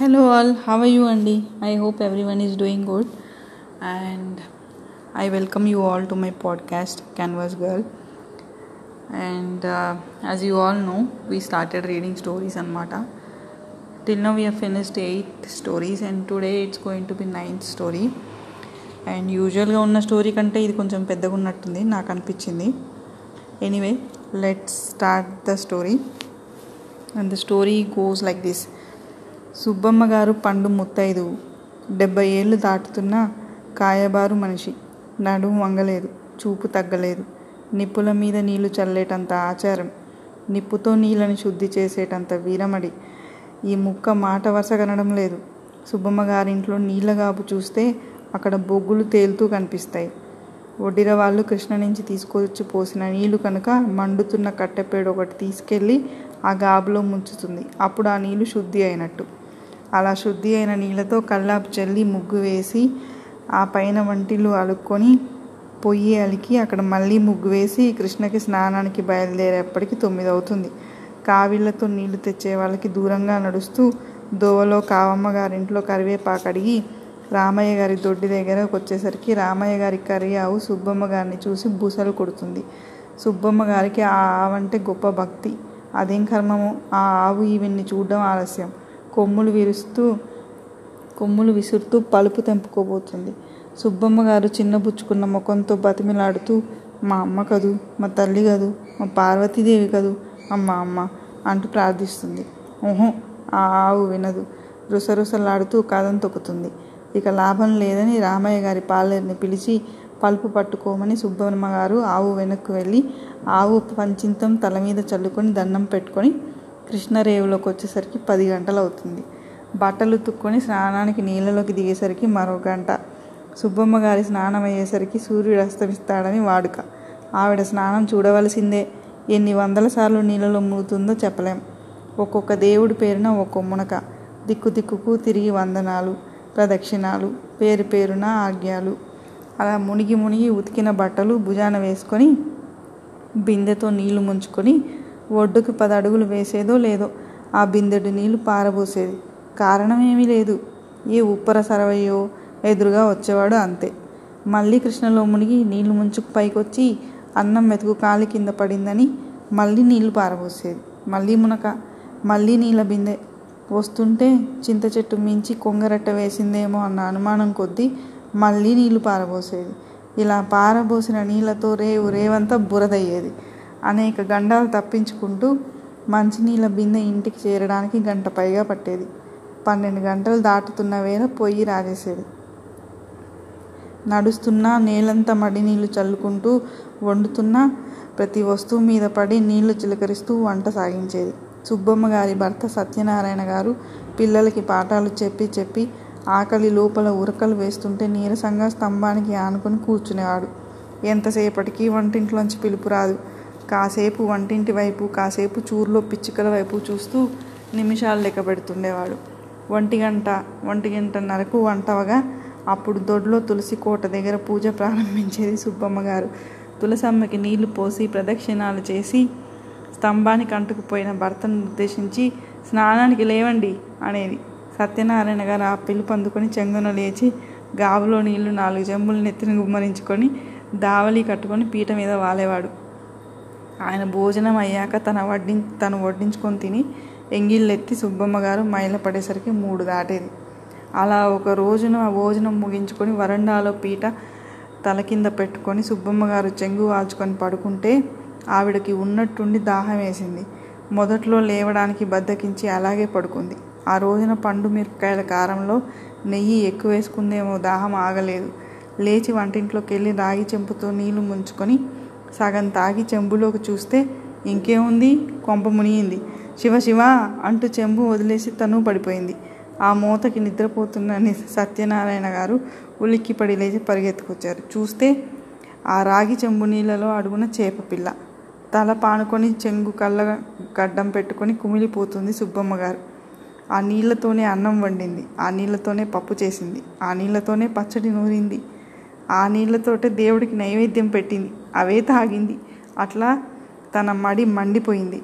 Hello all how you అండి I hope everyone is doing good and I welcome you all to my podcast canvas girl and as you all know we started reading stories అనమాట till now we have finished eight stories and today it's going to be ninth story and యూజువల్గా ఉన్న story కంటే ఇది కొంచెం పెద్దగా ఉన్నట్టుంది నాకు అనిపించింది. Anyway let's start the story and the story goes like this Subbamma garu పండు ముత్తైదు. డెబ్బై ఏళ్ళు దాటుతున్న కాయబారు మనిషి. నడుము వంగలేదు చూపు తగ్గలేదు. నిప్పుల మీద నీళ్ళు చల్లేటంత ఆచారం. నిప్పుతో నీళ్ళని శుద్ధి చేసేటంత వీరమడి. ఈ ముక్క మాట వరుస కనడం లేదు. సుబ్బమ్మ గారింట్లో నీళ్ళ చూస్తే అక్కడ బొగ్గులు తేలుతూ కనిపిస్తాయి. ఒడ్డిర వాళ్ళు కృష్ణ నుంచి తీసుకొచ్చి పోసిన నీళ్ళు కనుక మండుతున్న కట్టెపేడు ఒకటి తీసుకెళ్ళి ఆ గాబులో ముంచుతుంది. అప్పుడు ఆ నీళ్ళు శుద్ధి అయినట్టు. అలా శుద్ధి అయిన నీళ్ళతో కల్లాపు చల్లి ముగ్గు వేసి ఆ పైన వంటిలు అలుక్కొని పొయ్యి అలికి అక్కడ మళ్ళీ ముగ్గు వేసి కృష్ణకి స్నానానికి బయలుదేరేప్పటికి తొమ్మిది అవుతుంది కావిళ్ళతో నీళ్ళు తెచ్చే వాళ్ళకి దూరంగా నడుస్తూ దోవలో కావమ్మ గారింట్లో కరివేపాకు అడిగి రామయ్య గారి దొడ్డి దగ్గరకు వచ్చేసరికి రామయ్య గారి కర్రీ ఆవు సుబ్బమ్మ గారిని చూసి బుసలు కొడుతుంది. సుబ్బమ్మ గారికి ఆ ఆవంటే గొప్ప భక్తి. అదేం కర్మము? ఆ ఆవు ఈవిని చూడడం ఆలస్యం. కొమ్ములు విరుస్తూ కొమ్ములు విసురుతూ పలుపు తెంపుకోబోతుంది. సుబ్బమ్మ గారు చిన్నబుచ్చుకున్న ముఖంతో బతిమిలాడుతూ మా అమ్మ కదూ మా తల్లి కదూ మా పార్వతీదేవి కదూ అమ్మ అమ్మ అంటూ ప్రార్థిస్తుంది. ఓహో ఆ ఆవు వినదు. రుసరుసలాడుతూ కథం తొక్కుతుంది. ఇక లాభం లేదని రామయ్య గారి పాలేరుని పిలిచి పలుపు పట్టుకోమని సుబ్బమ్మ గారు ఆవు వెనక్కు వెళ్ళి ఆవు పంచింతం తల మీద చల్లుకొని దండం పెట్టుకొని కృష్ణరేవులోకి వచ్చేసరికి పది గంటలు అవుతుంది బట్టలు తుక్కొని స్నానానికి నీళ్ళలోకి దిగేసరికి మరో గంట. సుబ్బమ్మ గారి స్నానం అయ్యేసరికి సూర్యుడు అస్తమిస్తాడని వాడుక. ఆవిడ స్నానం చూడవలసిందే. ఎన్ని వందల సార్లు నీళ్ళలో మునుగుతుందో చెప్పలేం. ఒక్కొక్క దేవుడి పేరున ఒక్కో మునక. దిక్కు దిక్కుకు తిరిగి వందనాలు ప్రదక్షిణాలు పేరు పేరున ఆజ్ఞాలు. అలా మునిగి మునిగి ఉతికిన బట్టలు భుజాన వేసుకొని బిందెతో నీళ్ళు ముంచుకొని ఒడ్డుకి పది అడుగులు వేసేదో లేదో ఆ బిందెడు నీళ్ళు పారబోసేది. కారణం ఏమీ లేదు. ఏ ఉప్పర సరవయ్యో ఎదురుగా వచ్చేవాడు అంతే. మళ్ళీ కృష్ణలో మునిగి నీళ్ళు ముంచుకు పైకొచ్చి అన్నం మెతుకు కాలి కింద పడిందని మళ్ళీ నీళ్ళు పారబోసేది. మళ్ళీ మునక మళ్ళీ నీళ్ళ బిందె. వస్తుంటే చింత చెట్టు మించి కొంగరట్ట వేసిందేమో అన్న అనుమానం కొద్దీ మళ్ళీ నీళ్ళు పారబోసేది. ఇలా పారబోసిన నీళ్ళతో రేవు రేవంతా బురదయ్యేది. అనేక గండాలు తప్పించుకుంటూ మంచినీళ్ళ బిందె ఇంటికి చేరడానికి గంట పైగా పట్టేది. పన్నెండు గంటలు దాటుతున్న వేళ పొయ్యి రాజేసేది. నడుస్తున్నా నేలంతా మడి నీళ్ళు చల్లుకుంటూ వండుతున్నా ప్రతి వస్తువు మీద పడి నీళ్ళు చిలకరిస్తూ వంట సాగించేది. సుబ్బమ్మ గారి భర్త సత్యనారాయణ గారు పిల్లలకి పాఠాలు చెప్పి చెప్పి ఆకలి లోపల ఉరకలు వేస్తుంటే నీరసంగా స్తంభానికి ఆనుకొని కూర్చునేవాడు. ఎంతసేపటికి వంటింట్లోంచి పిలుపు రాదు. కాసేపు వంటింటి వైపు కాసేపు చూరులో పిచ్చుకల వైపు చూస్తూ నిమిషాలు లెక్క పెడుతుండేవాడు. ఒంటి గంట ఒంటి గంటన్నరకు వంటవగా అప్పుడు దొడ్లో తులసి కోట దగ్గర పూజ ప్రారంభించేది సుబ్బమ్మ గారు. తులసమ్మకి నీళ్ళు పోసి ప్రదక్షిణాలు చేసి స్తంభానికి అంటుకుపోయిన భర్తను ఉద్దేశించి స్నానానికి లేవండి అనేది. సత్యనారాయణ గారు ఆ పిలుపు అందుకొని చెంగున లేచి గాబులో నీళ్ళు నాలుగు జమ్ములు నెత్తిని గుమ్మరించుకొని దావలి కట్టుకొని పీట మీద వాలేవాడు. ఆయన భోజనం అయ్యాక తన వడ్డి తను వడ్డించుకొని తిని ఎంగిళ్ళెత్తి సుబ్బమ్మ గారు మైల పడేసరికి మూడు దాటేది. అలా ఒక రోజున ఆ భోజనం ముగించుకొని వరండాలో పీట తల కింద పెట్టుకొని సుబ్బమ్మ గారు చెంగు వాల్చుకొని పడుకుంటే ఆవిడకి ఉన్నట్టుండి దాహం వేసింది. మొదట్లో లేవడానికి బద్దకించి అలాగే పడుకుంది. ఆ రోజున పండు మిరపకాయల కారంలో నెయ్యి ఎక్కువ వేసుకుందేమో దాహం ఆగలేదు. లేచి వంటింట్లోకి వెళ్ళి రాగి చెంపుతో నీళ్ళు ముంచుకొని సగం తాగి చెంబులోకి చూస్తే ఇంకేముంది? కొంప మునిగింది. శివ శివ అంటూ చెంబు వదిలేసి తను పడిపోయింది. ఆ మూతకి నిద్రపోతున్న సత్యనారాయణ గారు ఉలిక్కిపడి లేచి పరిగెత్తుకొచ్చారు. చూస్తే ఆ రాగి చెంబు నీళ్ళలో అడుగున చేప పిల్ల. తల పానుకొని చెంగు కళ్ళ గడ్డం పెట్టుకొని కుమిలిపోతుంది సుబ్బమ్మ గారు. ఆ నీళ్ళతోనే అన్నం వండింది. ఆ నీళ్ళతోనే పప్పు చేసింది. ఆ నీళ్ళతోనే పచ్చడి నూరింది. ఆ నీళ్ళతోటే దేవుడికి నైవేద్యం పెట్టింది. అవే తాగింది. అట్లా తన మడి మండిపోయింది.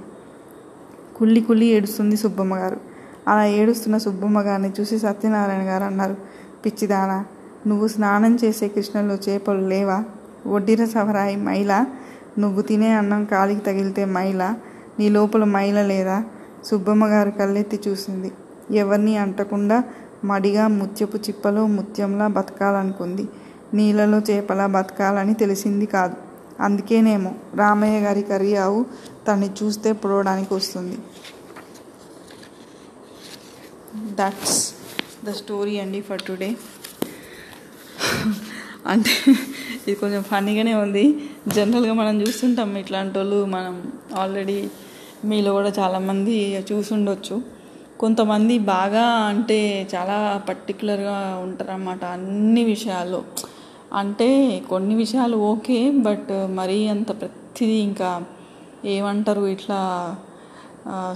కుళ్ళి కుళ్ళి ఏడుస్తుంది సుబ్బమ్మ గారు. అలా ఏడుస్తున్న సుబ్బమ్మ గారిని చూసి సత్యనారాయణ గారు అన్నారు పిచ్చిదానా నువ్వు స్నానం చేసే కృష్ణలో చేపలు లేవా? వడ్డీర సవరాయి మైల నువ్వు తినే అన్నం కాలికి తగిలితే మైల నీ లోపల మైల లేదా సుబ్బమ్మ గారు కళ్ళెత్తి చూసింది. ఎవరిని అంటకుండా మడిగా ముత్యపు చిప్పలో ముత్యంలా బతకాలనుకుంది. నీళ్ళలో చేపలా బతకాలని తెలిసింది కాదు. అందుకేనేమో రామయ్య గారి కర్రీ ఆవు తన్ని చూస్తే పొడవడానికి వస్తుంది. దట్స్ ద స్టోరీ అండి ఫర్ టుడే అంటే ఇది కొంచెం ఫన్నీగానే ఉంది. జనరల్గా మనం చూస్తుంటాం ఇట్లాంటి వాళ్ళు మనం ఆల్రెడీ మీలో కూడా చాలామంది చూసుండొచ్చు. కొంతమంది బాగా అంటే చాలా పర్టికులర్గా ఉంటారన్నమాట అన్ని విషయాల్లో. అంటే కొన్ని విషయాలు ఓకే బట్ మరీ అంత ప్రతిదీ ఇంకా ఏమంటారు ఇట్లా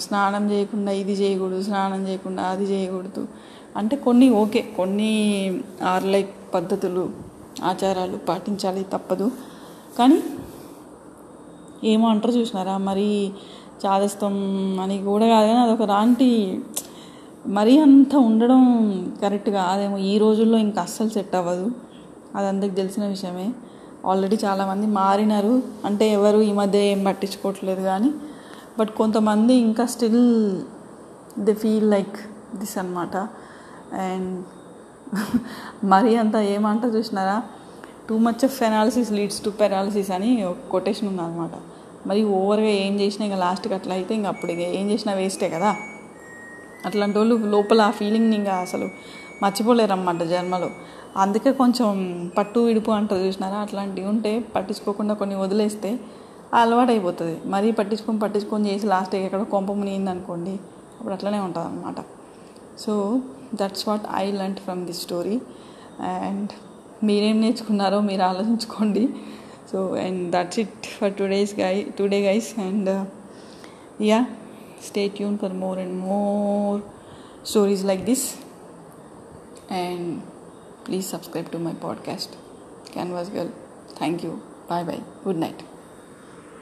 స్నానం చేయకుండా ఇది చేయకూడదు స్నానం చేయకుండా అది చేయకూడదు. అంటే కొన్ని ఓకే కొన్ని ఆర్ లైక్ పద్ధతులు ఆచారాలు పాటించాలి తప్పదు. కానీ ఏమో అంటారు చూసినారా మరి చాదస్తం అని కూడా కాదు కానీ అదొక రాంటి మరీ అంత ఉండడం కరెక్ట్ కాదేమో. ఈ రోజుల్లో ఇంకా అస్సలు సెట్ అవ్వదు. అది అందరికి తెలిసిన విషయమే. ఆల్రెడీ చాలామంది మారినారు. అంటే ఎవరు ఈ మధ్య ఏం పట్టించుకోవట్లేదు కానీ. బట్ కొంతమంది ఇంకా still they feel like this అనమాట అండ్ మరీ అంత ఏమంట చూసినారా? Too much of analysis leads to paralysis అని ఒక కొటేషన్ ఉందన్నమాట. మరి ఓవర్గా ఏం చేసినా ఇంకా లాస్ట్కి అట్లా అయితే ఇంక అప్పుడు ఇక ఏం చేసినా వేస్టే కదా. అట్లాంటి వాళ్ళు లోపల ఆ ఫీలింగ్ని ఇంకా అసలు మర్చిపోలేరు అన్నమాట జన్మలో. అందుకే కొంచెం పట్టు విడుపు అంటారు చూసినారా? అట్లాంటివి ఉంటే పట్టించుకోకుండా కొన్ని వదిలేస్తే అలవాటు అయిపోతుంది మరీ పట్టించుకొని పట్టించుకొని చేసి లాస్ట్ ఎక్కడ కొంప మునిగింది అనుకోండి అప్పుడు అట్లనే ఉంటుంది అనమాట so that's what I learn from this story and మీరేం నేర్చుకున్నారో మీరు ఆలోచించుకోండి. So and that's it for today's guy today guys and yeah stay Yoon for more and more stories like this and please subscribe to my podcast. Canvas girl thank you. Bye bye. Good night